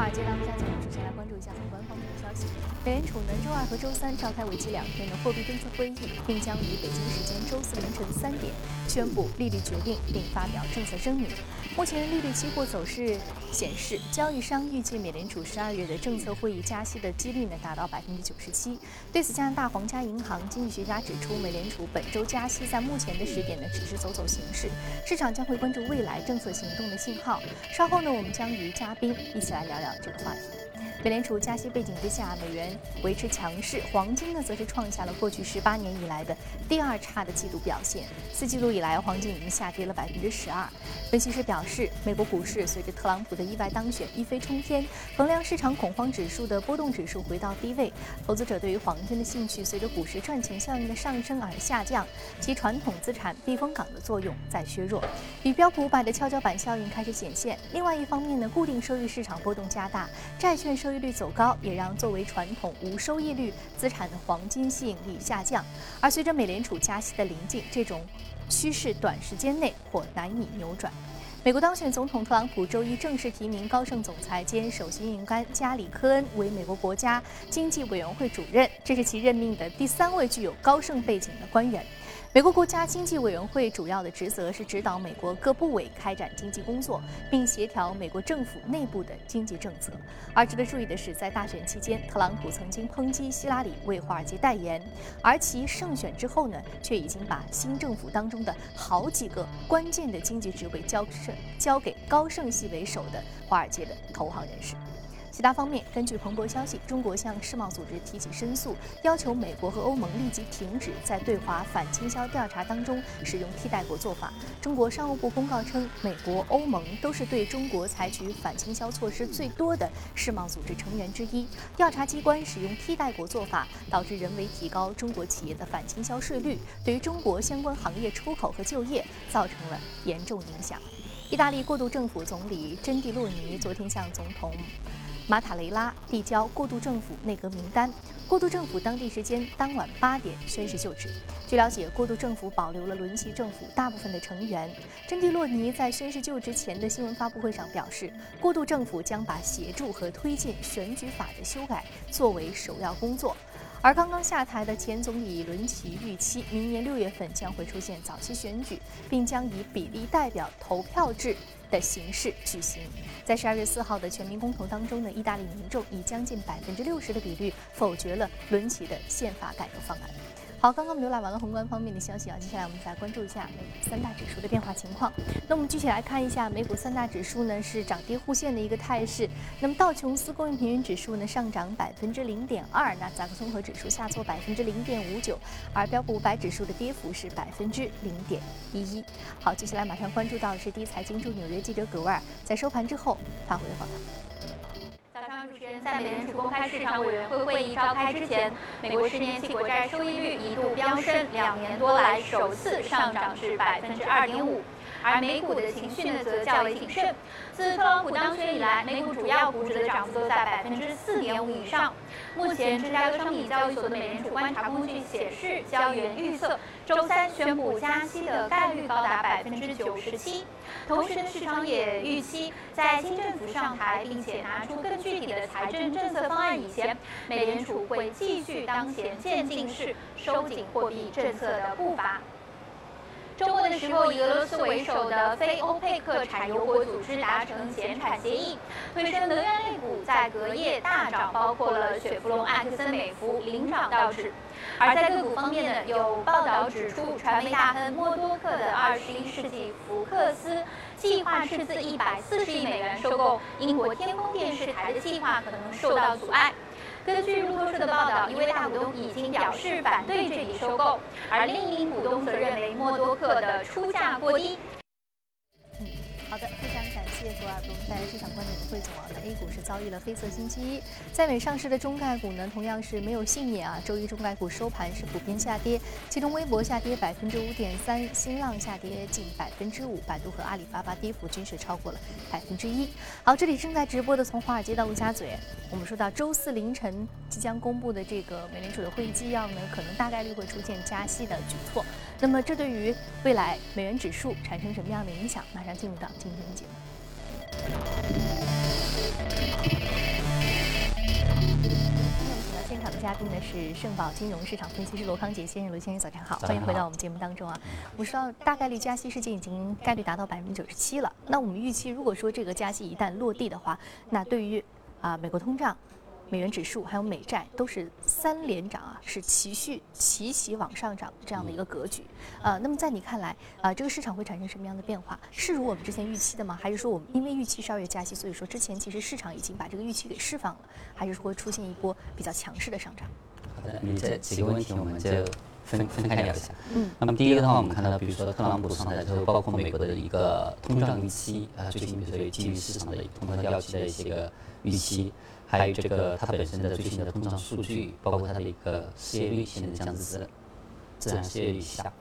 华尔街当下节目，首先关注一下宏观方面的消息。美联储呢，周二和周三召开为期两天的货币政策会议，并将于北京时间周四凌晨三点宣布利率决定并发表政策声明。目前利率期货走势显示，交易商预计美联储十二月的政策会议加息的几率呢达到百分之九十七。对此，加拿大皇家银行经济学家指出，美联储本周加息在目前的时点呢只是走走形式，市场将会关注未来政策行动的信号。稍后呢，我们将与嘉宾一起来聊聊这个话题。美联储加息背景之下，美元维持强势，黄金呢则是创下了过去十八年以来的第二差的季度表现。四季度以来，黄金已经下跌了百分之十二。分析师表示，美国股市随着特朗普的意外当选一飞冲天，衡量市场恐慌指数的波动指数回到低位，投资者对于黄金的兴趣随着股市赚钱效应的上升而下降，其传统资产避风港的作用在削弱，与标普五百的跷跷板效应开始显现。另外一方面呢，固定收益市场波动加大，债券收。收益率走高，也让作为传统无收益率资产的黄金吸引力下降。而随着美联储加息的临近，这种趋势短时间内或难以扭转。美国当选总统特朗普周一正式提名高盛总裁兼首席运营官加里科恩为美国国家经济委员会主任，这是其任命的第三位具有高盛背景的官员。美国国家经济委员会主要的职责是指导美国各部委开展经济工作，并协调美国政府内部的经济政策。而值得注意的是，在大选期间，特朗普曾经抨击希拉里为华尔街代言，而其胜选之后呢，却已经把新政府当中的好几个关键的经济职位交涉交给高盛系为首的华尔街的投行人士。其他方面，根据彭博消息，中国向世贸组织提起申诉，要求美国和欧盟立即停止在对华反倾销调查当中使用替代国做法。中国商务部公告称，美国、欧盟都是对中国采取反倾销措施最多的世贸组织成员之一。调查机关使用替代国做法，导致人为提高中国企业的反倾销税率，对于中国相关行业出口和就业造成了严重影响。意大利过渡政府总理珍蒂洛尼昨天向总统。马塔雷拉递交过渡政府内阁名单，过渡政府当地时间当晚八点宣誓就职。据了解，过渡政府保留了轮席政府大部分的成员。珍蒂洛尼在宣誓就职前的新闻发布会上表示，过渡政府将把协助和推进选举法的修改作为首要工作。而刚刚下台的前总理伦齐预期，明年六月份将会出现早期选举，并将以比例代表投票制。的形式举行，在十二月四号的全民公投当中呢，意大利民众以将近百分之六十的比率否决了伦齐的宪法改革方案。好，刚刚我们浏览完了宏观方面的消息啊，接下来我们再关注一下美股三大指数的变化情况。那我们具体来看一下美股三大指数呢是涨跌互现的一个态势。那么道琼斯工业平均指数呢上涨百分之零点二，纳斯达克综合指数下挫百分之零点五九，而标普五百指数的跌幅是百分之零点一一。好，接下来马上关注到的是第一财经驻纽约记者葛万在收盘之后发回的报道。在美联储公开市场委员会会议召开之前，美国十年期国债收益率一度飙升，两年多来首次上涨至百分之二点五。而美股的情绪呢，则较为谨慎。自特朗普当选以来，美股主要股指的涨幅都在百分之四点五以上。目前，芝加哥商品交易所的美联储观察工具显示，交易员预测周三宣布加息的概率高达百分之九十七。同时，市场也预期，在新政府上台并且拿出更具体的财政政策方案以前，美联储会继续当前渐进式收紧货币政策的步伐。周末的时候，以俄罗斯为首的非欧佩克产油国组织达成减产协议，推升能源类股在隔夜大涨，包括了雪佛龙、埃克森美孚领涨道指。而在个股方面呢，有报道指出，传媒大亨默多克的二十一世纪福克斯计划斥资一百四十亿美元收购英国天空电视台的计划可能受到阻碍。根据路透社的报道，一位大股东已经表示反对这笔收购，而另一名股东则认为默多克的出价过低。嗯，好的，谢谢左耳给我们带来市场观点的汇总啊。那 A 股是遭遇了黑色星期一，在美上市的中概股呢，同样是没有幸免啊。周一中概股收盘是普遍下跌，其中微博下跌百分之五点三，新浪下跌近百分之五，百度和阿里巴巴跌幅均是超过了百分之一。好，这里正在直播的从华尔街到陆家嘴。我们说到周四凌晨即将公布的这个美联储的会议纪要呢，可能大概率会出现加息的举措。那么这对于未来美元指数产生什么样的影响？马上进入到今天的节目。嘉宾呢是盛宝金融市场分析师罗康杰先生，罗先生早上好，早上好欢迎回到我们节目当中啊。我们知道大概率加息事件已经概率达到百分之九十七了，那我们预期如果说这个加息一旦落地的话，那对于啊美国通胀。美元指数还有美债都是三连涨啊，是持续齐齐往上涨的这样的一个格局。呃，那么在你看来，啊，这个市场会产生什么样的变化？是如我们之前预期的吗？还是说我们因为预期十二月加息，所以说之前其实市场已经把这个预期给释放了？还是说会出现一波比较强势的上涨？好的，你这几个问题我们就分分开聊一下。嗯那么第一个的话，我们看到，比如说特朗普上台之后，包括美国的一个通胀预期，啊，最近比如说有基于市场的通胀预期的一些个预期，还有这个它本身的最新的通胀数据，包括它的一个失业率现在降至自自然失业率以下，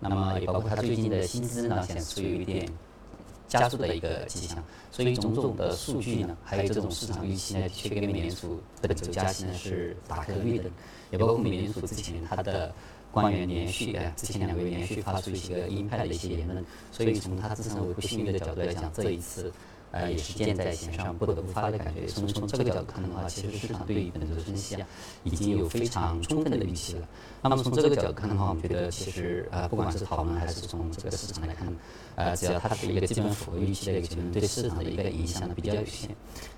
那么也包括它最近的薪资呢，显示出有一点加速的一个迹象，所以种种的数据呢，还有这种市场预期呢，的确给美联储本周加息呢是打开了绿灯，也包括美联储之前它的官员连续哎，之前两个月连续发出一些鹰派的一些言论，所以从它自身维护信誉的角度来讲，这一次。呃，也是箭在弦上，不得不发的感觉。从从这个角度看的话，其实市场对于本周的分析啊，已经有非常充分的预期了。那么从这个角度看的话，我们觉得其实呃，不管是讨论还是从这个市场来看，呃，只要它是一个基本符合预期的一个结论，对市场的一个影响呢比较有限。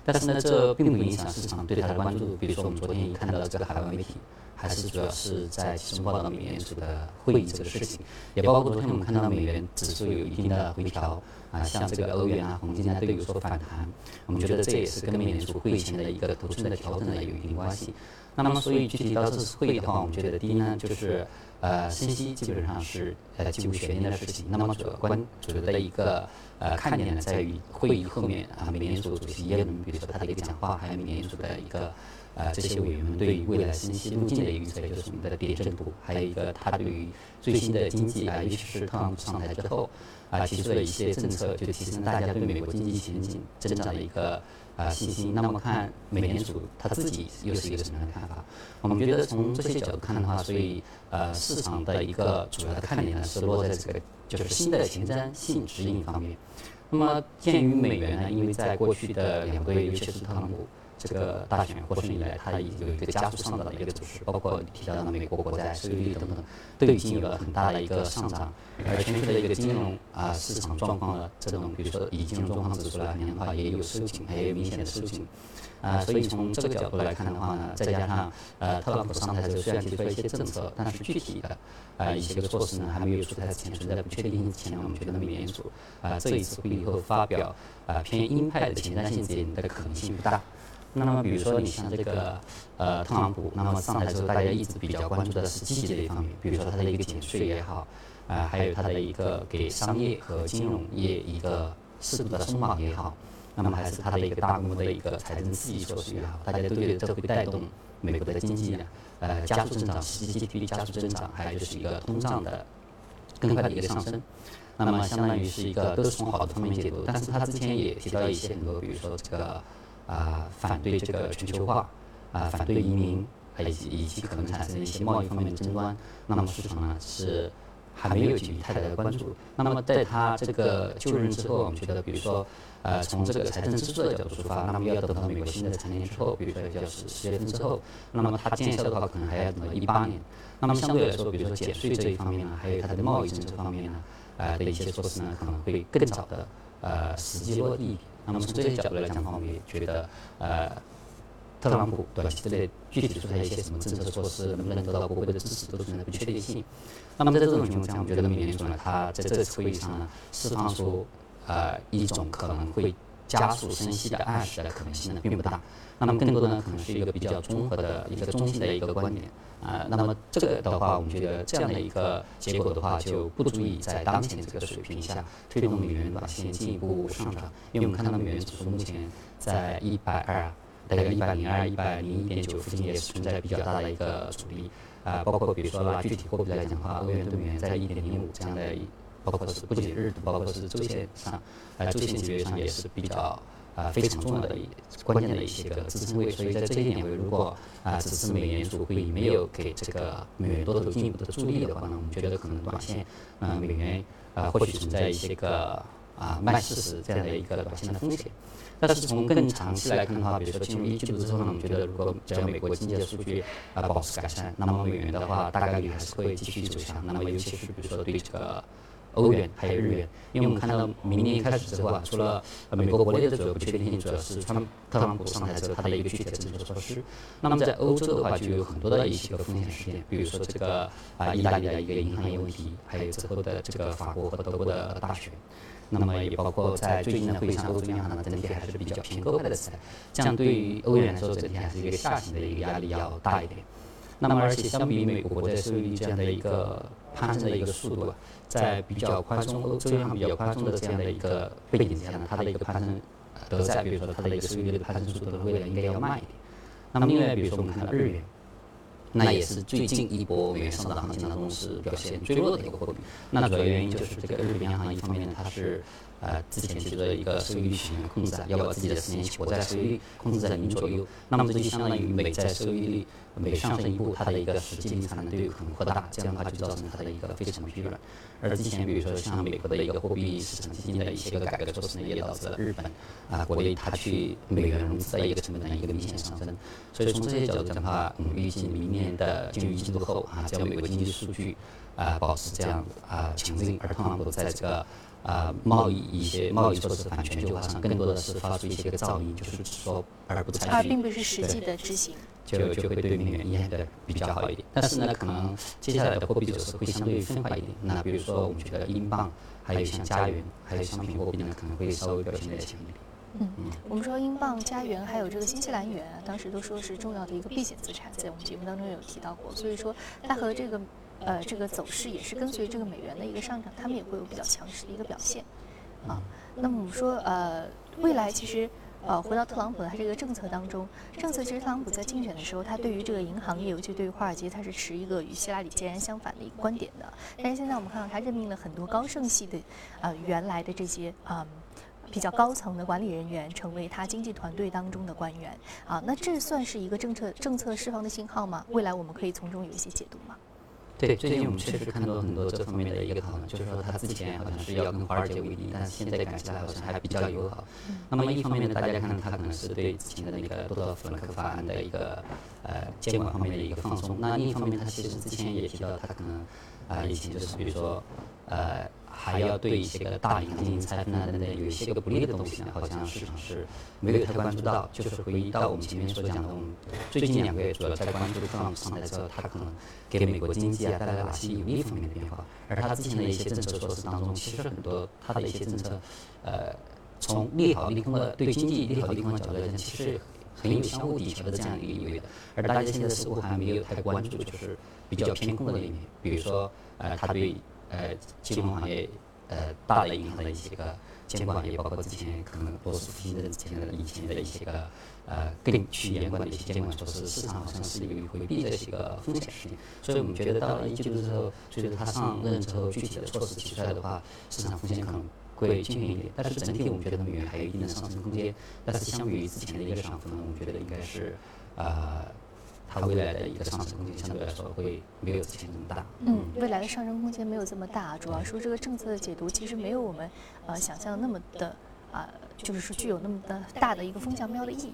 但是呢，这并不影响市场对它的关注度。比如说我们昨天看到了这个海外媒体。还是主要是在集中报道美联储的会议这个事情，也包括昨天我们看到美元指数有一定的回调啊，像这个欧元啊、黄金啊都有所反弹，我们觉得这也是跟美联储会议前的一个头寸的调整呢有一定关系。那么，所以具体到这次会议的话，我们觉得第一呢，就是呃，信息基本上是呃几乎悬念的事情。那么主要关主要的一个呃看点呢，在于会议后面啊，美联储主席耶伦，比如说他的一个讲话，还有美联储的一个。呃，这些委员们对于未来升息路径的预测，就是我们的点阵图，还有一个他对于最新的经济啊，尤其是特朗普上台之后啊提出的一些政策，就提升大家对美国经济前景增长的一个啊信心。那么看美联储他自己又是一个什么样的看法？我们觉得从这些角度看的话，所以呃市场的一个主要的看点呢是落在这个就是新的前瞻性指引方面。那么鉴于美元呢，因为在过去的两个月，尤其是特朗普。这个大选获胜以来，它已经有一个加速上涨的一个走势，包括提到的美国国债收益率等等，都已经有了很大的一个上涨。而全球的一个金融啊市场状况呢，这种比如说以金融状况指数来看的话，也有收紧，还有明显的收紧。啊，所以从这个角度来看的话呢，再加上呃特朗普上台之后虽然提出了一些政策，但是具体的啊一些个措施呢还没有出台之前，存在不确定性前呢，我们觉得美联储啊这一次会议后发表啊偏鹰派的前瞻性指引的可能性不大。那么，比如说你像这个呃特朗普，那么上台之后，大家一直比较关注的是积极的一方面，比如说他的一个减税也好，啊，还有他的一个给商业和金融业一个适度的松绑也好，那么还是他的一个大规模的一个财政刺激措施也好，大家都觉得这会带动美国的经济呢，呃，加速增长，实际 GDP 加速增长，还有就是一个通胀的更快的一个上升。那么相当于是一个都是从好的方面解读，但是他之前也提到一些很多，比如说这个。啊，反对这个全球化，啊，反对移民，以及以及可能产生一些贸易方面的争端，那么市场呢是还没有给予太大的关注。那么在他这个就任之后，我们觉得，比如说，呃，从这个财政支出的角度出发，那么要等到美国新的财年之后，比如说要是十月份之后，那么它见效的话，可能还要等到一八年。那么相对来说，比如说减税这一方面呢，还有它的贸易政策方面呢，呃的一些措施呢，可能会更早的呃实际落地。那么从这些角度来讲的话，我们也觉得，呃，特朗普短期之内具体出台一些什么政策措施，能不能得到国会的支持，都存在不确定性。那么在这种情况下，我们觉得美联储呢，它在这次会议上呢，释放出呃一种可能会加速升息的暗示的可能性呢，并不大。那么更多的呢，可能是一个比较综合的一个中性的一个观点。啊，那么这个的话，我们觉得这样的一个结果的话，就不足以在当前这个水平下推动美元短线进一步上涨。因为我们看到美元指数目前在一百二，大概一百零二、一百零一点九附近也是存在比较大的一个阻力。啊，包括比如说拿具体货币来讲的话，欧元对美元在一点零五这样的，包括是不仅日度，包括是周线上，呃，周线级别上也是比较。啊，非常重要的一关键的一些个支撑位，所以在这一点位，如果啊，只是美联储会没有给这个美元多头进一步的助力的话呢，我们觉得可能短线，嗯，美元啊，或许存在一些个啊卖事实这样的一个短线的风险。但是从更长期来看的话，比如说进入一季度之后呢，我们觉得如果只要美国经济的数据啊保持改善，那么美元的话大概率还是会继续走强。那么尤其是比如说对这个。欧元还有日元，因为我们看到明年开始之后啊，除了美国国内的主要不确定性，主要是川特朗普上台之后他的一个具体的政策措施。那么在欧洲的话，就有很多的一些个风险事件，比如说这个啊意大利的一个银行业问题，还有之后的这个法国和德国的大选。那么也包括在最近的会议上，欧洲央行呢整体还是比较偏鸽派的姿态，这样对于欧元来说，整体还是一个下行的一个压力要大一点。那么而且相比于美国国债收益率这样的一个攀升的一个速度啊。在比较宽松欧洲央行比较宽松的这样的一个背景下呢，它的一个攀升德债，比如说它的一个收益率的攀升速度，未来应该要慢一点。那么另外，比如说我们看到日元，那也是最近一波美元上涨的行情当中是表现最弱的一个货币。那主要原因就是这个日本央行一方面呢，它是呃之前提出的一个收益率曲线控制，要把自己的十年期国债收益率控制在零左右。那么这就相当于美债收益率每上升一步，它的一个实际利差能就有可能扩大，这样的话就造成它的一个非常疲软。而之前，比如说像美国的一个货币市场基金的一些个改革措施呢，也导致了日本啊国内它去美元融资的一个成本呢一个明显上升。所以从这些角度讲的话，嗯，预计明年的进入一季度后啊，只要美国经济数据啊保持这样啊强劲，而特朗普在这个啊贸易一些贸易措施反全球化上，更多的是发出一些个噪音，就是说而不采取，而并不是实际的执行。就就会对美元依赖的比较好一点，但是呢，可能接下来的货币走势会相对分化一点。那比如说，我们觉得英镑，还有像加元，还有商品货币呢，可能会稍微表现的强一点。嗯嗯，我们说英镑、加元，还有这个新西兰元，当时都说是重要的一个避险资产，在我们节目当中有提到过。所以说，它和这个呃这个走势也是跟随这个美元的一个上涨，他们也会有比较强势的一个表现。啊，那么我们说呃，未来其实。呃，回到特朗普的他这个政策当中，政策其实特朗普在竞选的时候，他对于这个银行业，尤其对于华尔街，他是持一个与希拉里截然相反的一个观点的。但是现在我们看到他任命了很多高盛系的，呃，原来的这些啊比较高层的管理人员，成为他经济团队当中的官员啊，那这算是一个政策政策释放的信号吗？未来我们可以从中有一些解读吗？对，最近我们确实看到很多这方面的一个讨论，就是说他之前好像是要跟华尔街为敌，但是现在看起来好像还比较友好。那么一方面呢，大家看他可能是对之前的那个多特弗兰克法案的一个呃监管方面的一个放松。那另一方面，他其实之前也提到，他可能啊以前就是比如说呃。还要对一些个大银行进行拆分啊等等，有一些个不利的东西呢，好像市场是没有太关注到。就是回忆到我们前面所讲的，我们最近两个月主要在关注特朗普上台之后，他可能给美国经济啊带来哪些有利方面的变化。而他之前的一些政策措施当中，其实很多他的一些政策，呃，从利好利空的对经济利好利空的角度来讲，其实很有相互抵消的这样一个意味的。而大家现在似乎还没有太关注，就是比较偏空的一面，比如说呃，他对。呃，金融行业，呃，大的银行的一些个监管，也包括之前可能波斯夫人之前的以前的一些个呃更趋严管的一些监管措施，市场好像是有回避的一些个风险事情。所以我们觉得到了一季度之后，随着他上任之后具体的措施提出来的话，市场风险可能会轻一点。但是整体我们觉得美元还有一定的上升空间。但是相比于之前的一个涨幅呢，我们觉得应该是呃。它未来的一个上升空间相对来说会没有之前这么大。嗯，未来的上升空间没有这么大，主要说这个政策的解读其实没有我们呃想象的那么的啊，就是说具有那么的大的一个风向标的意义。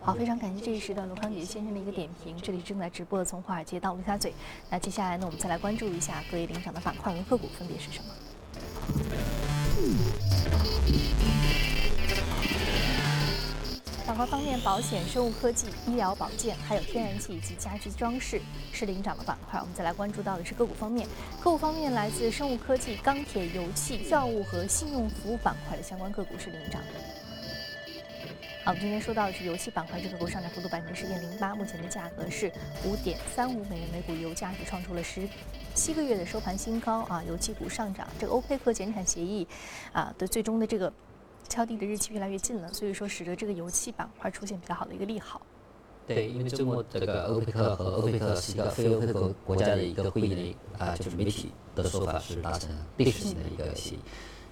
好，非常感谢这一时段罗康杰先生的一个点评。这里正在直播的从华尔街到陆家嘴。那接下来呢，我们再来关注一下各位领涨的板块和个股分别是什么。板块方面，保险、生物科技、医疗保健，还有天然气以及家居装饰是领涨的板块。我们再来关注到的是个股方面，个股方面来自生物科技、钢铁、油气、药物和信用服务板块的相关个股是领涨的。好，我们今天说到的是油气板块，这个股上涨幅度百分之十点零八，目前的价格是五点三五美元每股，油价是创出了十七个月的收盘新高啊。油气股上涨，这个欧佩克减产协议啊的最终的这个。敲定的日期越来越近了，所以说使得这个油气板块出现比较好的一个利好。对，因为周末这个欧佩克和欧佩克是一个非欧佩克国家的一个会议呢，啊，就是媒体的说法是达成历史性的一个协议，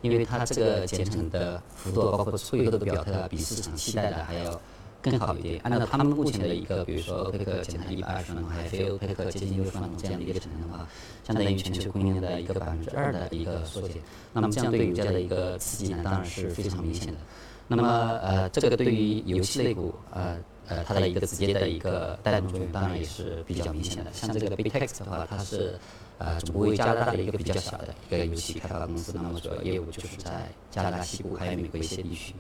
因为它这个减产的幅度，包括最后的表态，比市场期待的还要更好一点。按照他们目前的一个，比如说欧佩克减产一百二十万桶，还有非欧佩克接近六十万桶这样的一个产能的话，相当于全球供应链的一个百分之二的一个缩减。那么这样对油价的一个刺激呢，当然是非常明显的。那么呃，这个对于油气类股呃呃它的一个直接的一个带动作用，当然也是比较明显的。像这个 Btex 的话，它是呃总部位加拿大的一个比较小的一个油气开发公司，那么主要业务就是在加拿大西部还有美国一些地区。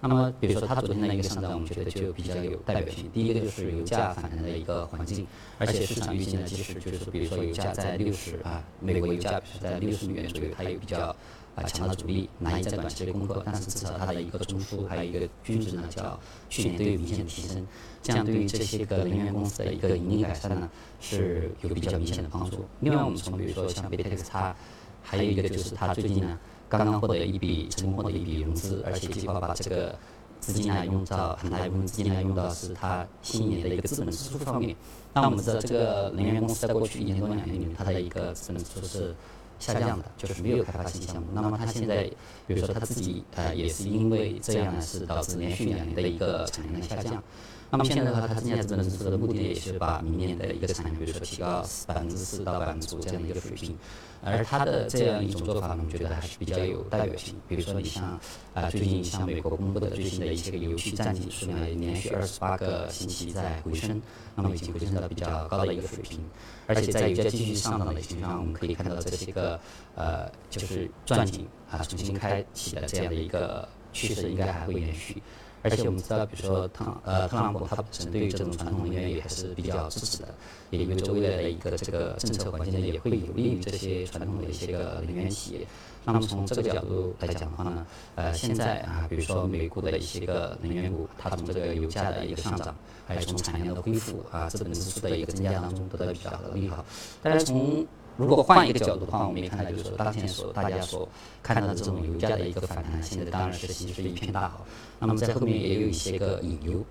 那么，比如说它昨天的一个上涨，我们觉得就比较有代表性。第一个就是油价反弹的一个环境，而且市场预期呢，即使就是比如说油价在六十啊，美国油价是在六十美元左右，它有比较啊强的阻力，难以在短期内攻克。但是至少它的一个中枢还有一个均值呢，叫去年都有明显的提升，这样对于这些个能源公司的一个盈利改善呢，是有比较明显的帮助。另外，我们从比如说像贝特斯它，还有一个就是它最近呢。刚刚获得一笔成功获得一笔融资，而且计划把这个资金呢用到很大一部分资金呢用到是它新一年的一个资本支出方面。那我们知道，这个能源公司在过去一年多两年里面，它的一个资本支出是下降的，就是没有开发新项目。那么它现在，比如说它自己呃也是因为这样呢，是导致连续两年的一个产能下降。那么现在的话，它增加资本支出的目的也是把明年的一个产能，比如说提高百分之四到百分之五这样的一个水平。而它的这样一种做法，我们觉得还是比较有代表性。比如说，你像啊，最近像美国公布的最新的一些个油气战警数量，连续二十八个星期在回升，那么已经回升到比较高的一个水平。而且在油价继续上涨的情况下，我们可以看到这些个呃，就是钻井啊重新开启的这样的一个趋势，应该还会延续。而且我们知道，比如说特呃特朗普他本身对于这种传统能源也还是比较支持的，也意味着未来的一个这个政策环境也会有利于这些传统的一些个能源企业。那么从这个角度来讲的话呢，呃现在啊，比如说美股的一些个能源股，它从这个油价的一个上涨，还有从产量的恢复啊，资本支出的一个增加当中得到比较好的利好。但是从如果换一个角度的话，我们也看到，就是说当前所大家所看到的这种油价的一个反弹，现在当然是形势一片大好。那么在后面也有一些个隐忧。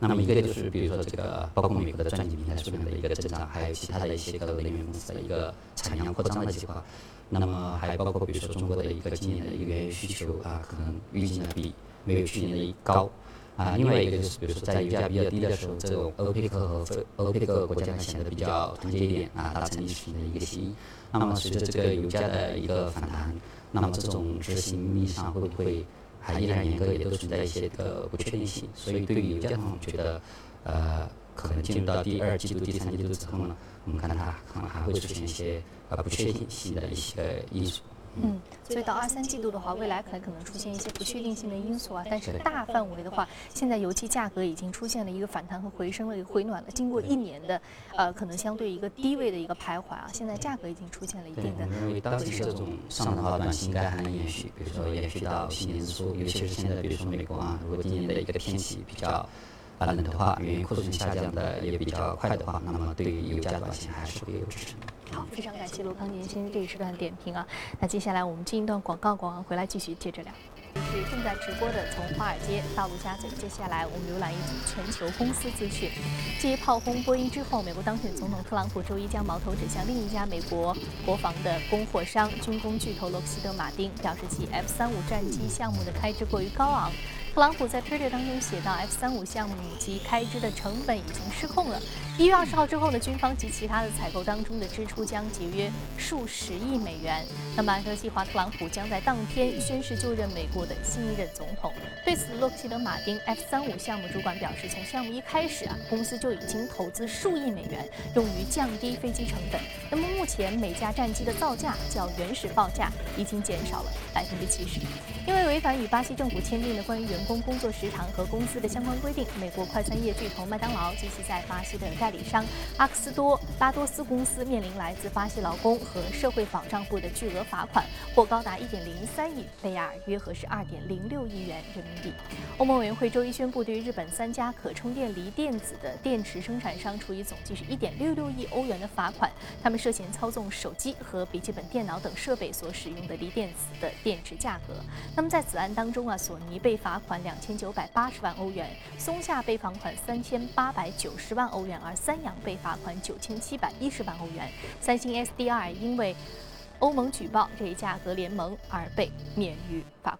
那么一个就是比如说这个，包括美国的钻井平台数量的一个增长，还有其他的一些个能源公司的一个产量扩张的计划。那么还包括比如说中国的一个今年的一个原油需求啊，可能预计呢比没有去年的高。啊，另外一个就是，比如说在油价比较低的时候，这种欧佩克和非欧佩克国家显得比较团结一点啊，达成一致的一个协议。那么随着这个油价的一个反弹，那么这种执行力上会不会还依然严格，也都存在一些个不确定性。所以对于油价的话，我觉得，呃，可能进入到第二季度、第三季度之后呢，我们看它可能还会出现一些呃不确定性的一些因素。嗯，所以到二三季度的话，未来可能可能出现一些不确定性的因素啊。但是大范围的话，现在油气价格已经出现了一个反弹和回升了，一个回暖了。经过一年的呃，可能相对一个低位的一个徘徊啊，现在价格已经出现了一定的。因为当前这种上涨的话，短期应该还能延续，比如说延续到新年之初，尤其是现在，比如说美国啊，如果今年的一个天气比较冷的话，原油库存下降的也比较快的话，那么对于油价短线还是会有支撑。好，非常感谢罗康年先生这一时段点评啊。那接下来我们进一段广告，广告回来继续接着聊。是正在直播的，从华尔街到陆家嘴。接下来我们浏览一组全球公司资讯。继炮轰波音之后，美国当选总统特朗普周一将矛头指向另一家美国国防的供货商——军工巨头罗克希德马丁，表示其 F 三五战机项目的开支过于高昂。特朗普在推特当中写道：“F 三五项目及开支的成本已经失控了。一月二十号之后呢，军方及其他的采购当中的支出将节约数十亿美元。那么，按照计划，特朗普将在当天宣誓就任美国的新一任总统。对此，洛克希德马丁 F 三五项目主管表示，从项目一开始啊，公司就已经投资数亿美元，用于降低飞机成本。那么，目前每架战机的造价较原始报价已经减少了百分之七十。因为违反与巴西政府签订的关于员工工作时长和工资的相关规定，美国快餐业巨头麦当劳及其在巴西的代理商阿克斯多巴多斯公司面临来自巴西劳工和社会保障部的巨额罚款，或高达1.03亿贝尔，约合是2.06亿元人民币。欧盟委员会周一宣布，对于日本三家可充电锂电子的电池生产商处以总计是1.66亿欧元的罚款，他们涉嫌操纵手机和笔记本电脑等设备所使用的锂电子的电池价格。那么在此案当中啊，索尼被罚款款两千九百八十万欧元，松下被罚款三千八百九十万欧元，而三洋被罚款九千七百一十万欧元。三星 SDI 因为欧盟举报这一价格联盟而被免于罚。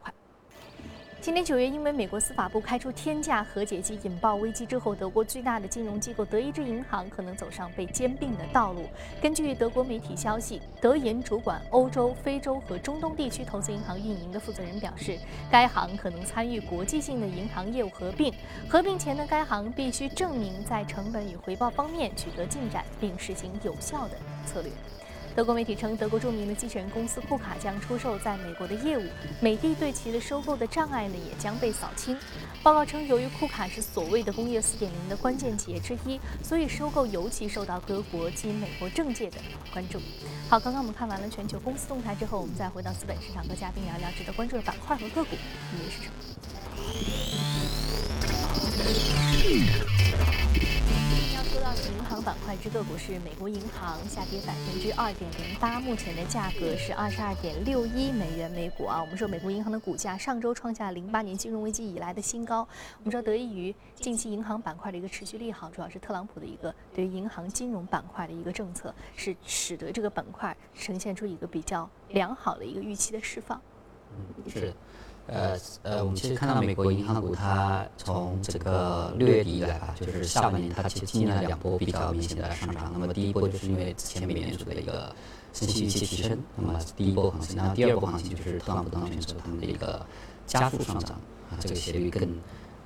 今年九月，因为美国司法部开出天价和解及引爆危机之后，德国最大的金融机构德意志银行可能走上被兼并的道路。根据德国媒体消息，德银主管欧洲、非洲和中东地区投资银行运营的负责人表示，该行可能参与国际性的银行业务合并。合并前的该行必须证明在成本与回报方面取得进展，并实行有效的策略。德国媒体称，德国著名的机器人公司库卡将出售在美国的业务，美的对其的收购的障碍呢也将被扫清。报告称，由于库卡是所谓的工业4.0的关键企业之一，所以收购尤其受到德国及美国政界的关注。好，刚刚我们看完了全球公司动态之后，我们再回到资本市场，和嘉宾聊聊值得关注的板块和个股，分别是什么？板块之个股是美国银行下跌百分之二点零八，目前的价格是二十二点六一美元每股啊。我们说美国银行的股价上周创下零八年金融危机以来的新高。我们说得益于近期银行板块的一个持续利好，主要是特朗普的一个对于银行金融板块的一个政策，是使得这个板块呈现出一个比较良好的一个预期的释放。嗯，是。呃呃，我们其实看到美国银行股，它从这个六月底以来吧，就是下半年它其实经历了两波比较明显的上涨。那么第一波就是因为之前美联储的一个升息预期提升，那么第一波行情，然后第二波行情就是特朗普当选之后他们的一个加速上涨啊，这个斜率更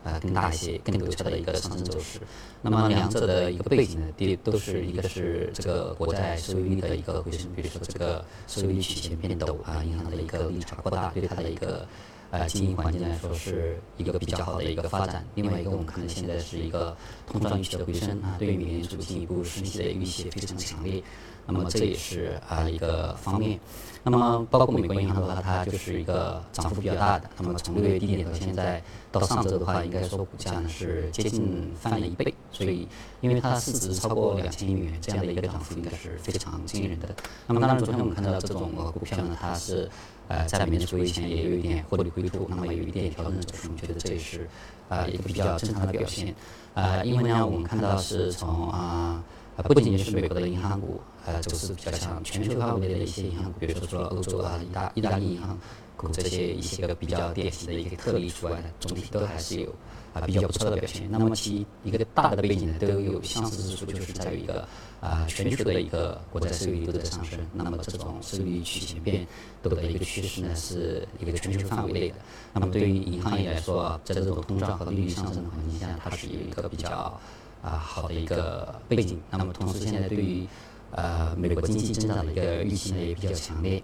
呃更大一些，更陡峭的一个上升走势。那么两者的一个背景呢，第一都是一个是这个国债收益率的一个回升，比如说这个收益率曲线变陡啊，银行的一个利差扩大，对它的一个。呃，经营环境来说是一个比较好的一个发展。另外一个，我们看到现在是一个通胀预期的回升啊，对于美联储进一步升息的预期也非常强烈。那么这也是啊一个方面。那么包括美国银行的话，它就是一个涨幅比较大的。那么从六月低点到现在到上周的话，应该说股价呢是接近翻了一倍。所以，因为它市值超过两千亿美元，这样的一个涨幅应该是非常惊人的。那么当然，昨天我们看到这种呃股票呢，它是。呃，在美联储以前也有一点获利回吐，那么有一点调整走势，我觉得这也是呃一个比较正常的表现。呃，因为呢，我们看到是从啊，不仅仅是美国的银行股，呃，走势比较强，全球范围的一些银行股，比如说说欧洲啊、意大意大利银行股这些一些个比较典型的一个特例之外，总体都还是有。啊，比较不错的表现。那么其一个大的背景呢，都有相似之处，就是在于一个啊，全球的一个国债收益率都在上升。那么这种收益率曲线变陡的一个趋势呢，是一个全球范围内的。那么对于银行业来说，在这种通胀和利率上升的环境下，它是一个比较啊好的一个背景。那么同时现在对于呃美国经济增长的一个预期呢，也比较强烈。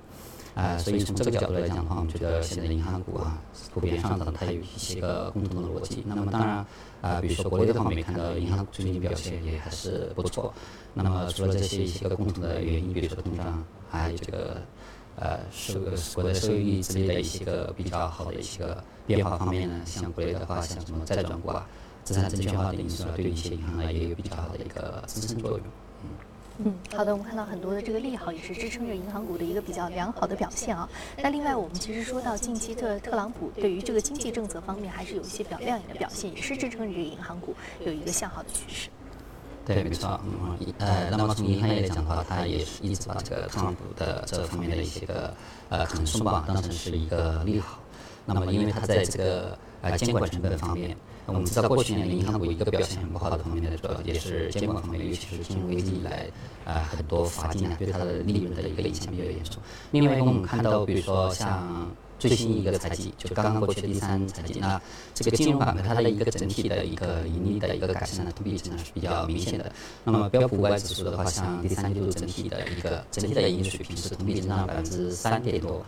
啊，所以从这个角度来讲的话，我们觉得现在银行股啊普遍上涨，它有一些个共同的逻辑。那么当然啊，比如说国内的话，我们也看到银行最近表现也还是不错。那么除了这些一些个共同的原因，比如说通胀，还有这个呃收国的收益率之类的一些个比较好的一些个变化方面呢，像国内的话，像什么债转股啊、资产证券化的因素啊，对一些银行呢也有比较好的一个支撑作用。嗯。好的，我们看到很多的这个利好也是支撑着银行股的一个比较良好的表现啊。那另外，我们其实说到近期特特朗普对于这个经济政策方面还是有一些比较亮眼的表现，也是支撑着银行股有一个向好的趋势。对，没错，嗯，呃，那么从银行业来讲的话，它也是一直把这个特朗普的这方面的一些个呃可能松绑当成是一个利好。那么因为它在这个呃监管成本方面。我们知道过去年银行股一个表现很不好的方面呢，主要也是监管方面，尤其是金融危机以来，啊，很多罚金啊，对它的利润的一个影响比较严重。另外一个我们看到，比如说像最新一个财季，就刚刚过去的第三财季，那这个金融板块它的一个整体的一个盈利的一个改善呢，同比增长是比较明显的。那么标普五百指数的话，像第三季度整体的一个整体的盈利水平是同比增长百分之三点多。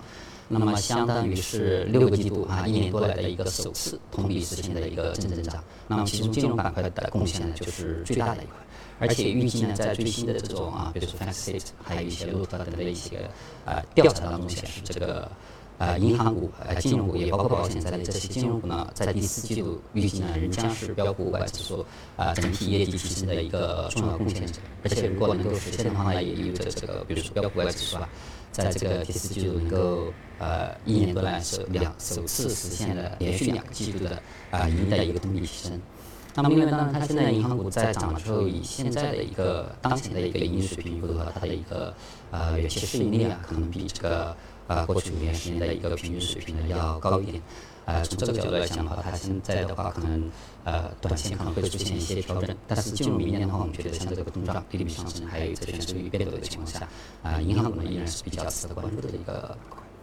那么相当于是六个季度啊，一年多来的一个首次同比实现的一个正增长。那么其中金融板块的贡献呢，就是最大的一块。而且预计呢，在最新的这种啊，比如说 FactSet，还有一些路特等的一些啊调查当中显示，这个呃银行股、呃金融股也包括保险在内这些金融股呢，在第四季度预计呢，仍将是标普五百指数啊整体业绩提升的一个重要贡献者。而且如果能够实现的话呢，也意味着这个，比如说标普五百指数啊。在这个第四季度能够呃一年多来首两首次实现了连续两个季度的啊盈利的一个同比提升。那么另外呢它现在银行股在涨的时候，以现在的一个当前的一个盈利水平，或者说它的一个呃有些市盈率啊，可能比这个啊过去五年时间的一个平均水平呢要高一点。啊，从这个角度来讲的话，它现在的话可能呃短线可能会出现一些调整，但是进入明年的话，我们觉得像这个通胀、利率上升，还有这个收益变动的情况下，啊，银行股呢依然是比较值得关注的一个。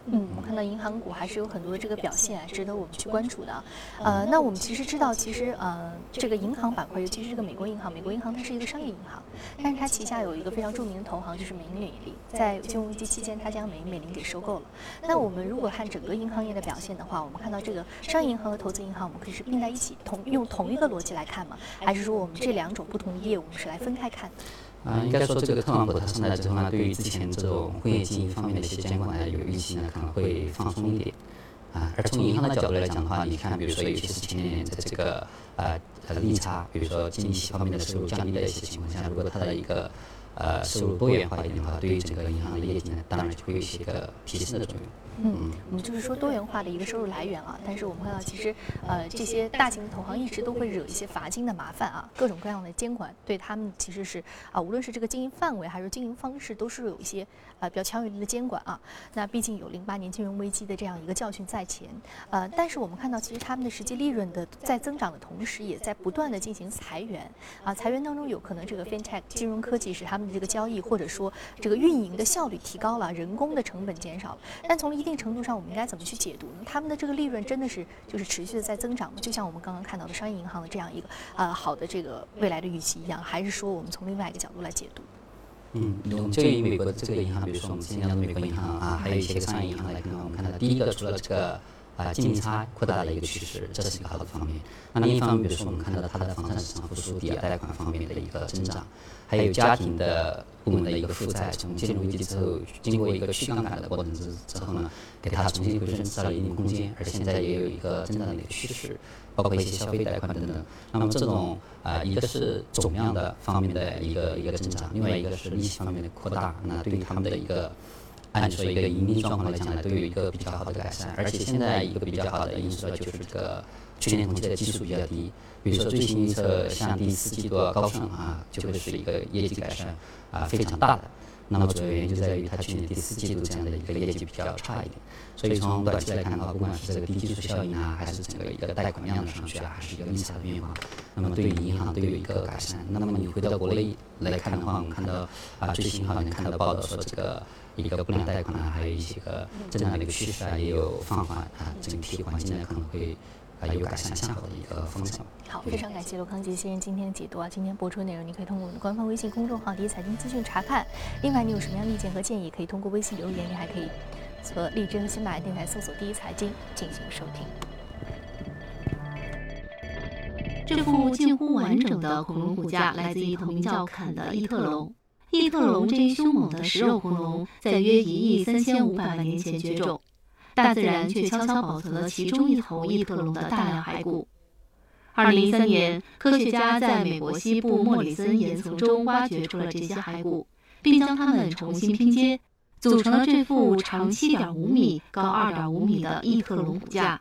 嗯，我们看到银行股还是有很多这个表现值得我们去关注的。呃，那我们其实知道，其实呃，这个银行板块，尤其是这个美国银行，美国银行它是一个商业银行，但是它旗下有一个非常著名的投行，就是美林美林，在金融危机期间，它将美银美林给收购了。那我们如果看整个银行业的表现的话，我们看到这个商业银行和投资银行，我们可以是并在一起，同用同一个逻辑来看吗？还是说我们这两种不同的业务，我们是来分开看的？啊，应该说这个特朗普他上台之后呢，对于之前这种工业经营方面的一些监管呢，有预期呢可能会放松一点。啊，而从银行的角度来讲的话，你看，比如说尤其是前年在这个呃呃利差，比如说经济方面的收入降低的一些情况下，如果它的一个呃收入多元化一点的话，对于整个银行的业绩呢，当然就会有一些个提升的作用。嗯，我们就是说多元化的一个收入来源啊，但是我们看到其实，呃，这些大型的投行一直都会惹一些罚金的麻烦啊，各种各样的监管对他们其实是啊，无论是这个经营范围还是经营方式，都是有一些啊比较强有力的监管啊。那毕竟有零八年金融危机的这样一个教训在前，呃，但是我们看到其实他们的实际利润的在增长的同时，也在不断的进行裁员啊，裁员当中有可能这个 fintech 金融科技使他们的这个交易或者说这个运营的效率提高了，人工的成本减少了，但从一定程度上，我们应该怎么去解读呢？他们的这个利润真的是就是持续的在增长吗？就像我们刚刚看到的商业银行的这样一个呃好的这个未来的预期一样，还是说我们从另外一个角度来解读？嗯，我们就以美国的这个银行，比如说我们新加的美国银行啊，还有一些商业银行来看，我们看到第一个除了这个啊净利差扩大的一个趋势，这是一个好的方面。那另一方面，比如说我们看到它的房产市场复苏、抵押贷款方面的一个增长，还有家庭的部门的一个负债，从金融危机之后，经过一个去杠杆的过程之之后呢，给它重新回升制造了一定空间，而现在也有一个增长的一个趋势。包括一些消费贷款等等，那么这种啊，一个是总量的方面的一个一个增长，另外一个是利息方面的扩大，那对于他们的一个按说一个盈利状况来讲呢，都有一个比较好的改善。而且现在一个比较好的因素就是这个去年同期的基数比较低，比如说最新预测像第四季度高盛啊，就会是一个业绩改善啊非常大的。那么主要原因就在于它去年第四季度这样的一个业绩比较差一点，所以从短期来看的话，不管是这个低基础效应啊，还是整个一个贷款量的上去啊，还是一个利差的变化，那么对于银行都有一个改善。那么你回到国内来看的话，我们看到啊，最新好像看到报道说这个一个不良贷款啊，还有一些个增长的一个趋势啊，也有放缓啊，整体环境呢可能会。有改善向好的一个方向。好，非常感谢罗康杰先生今天的解读啊！今天播出的内容，你可以通过我们的官方微信公众号“第一财经资讯”查看。另外，你有什么样的意见和建议，可以通过微信留言，你还可以和荔枝和新马电台搜索“第一财经”进行收听。这副近乎完整的恐龙骨架来自一头名叫坎的异特龙。异特龙这一凶猛的食肉恐龙，在约一亿三千五百万年前绝种。大自然却悄悄保存了其中一头异特龙的大量骸骨。二零一三年，科学家在美国西部莫里森岩层中挖掘出了这些骸骨，并将它们重新拼接，组成了这副长七点五米、高二点五米的异特龙骨架，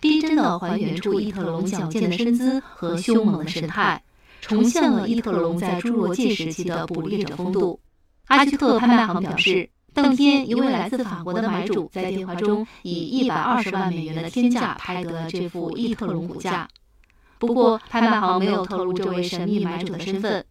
逼真的还原出异特龙矫健的身姿和凶猛的神态，重现了异特龙在侏罗纪时期的捕猎者风度。阿居特拍卖行表示。当天，一位来自法国的买主在电话中以一百二十万美元的天价拍得了这副异特龙骨架。不过，拍卖行没有透露这位神秘买主的身份。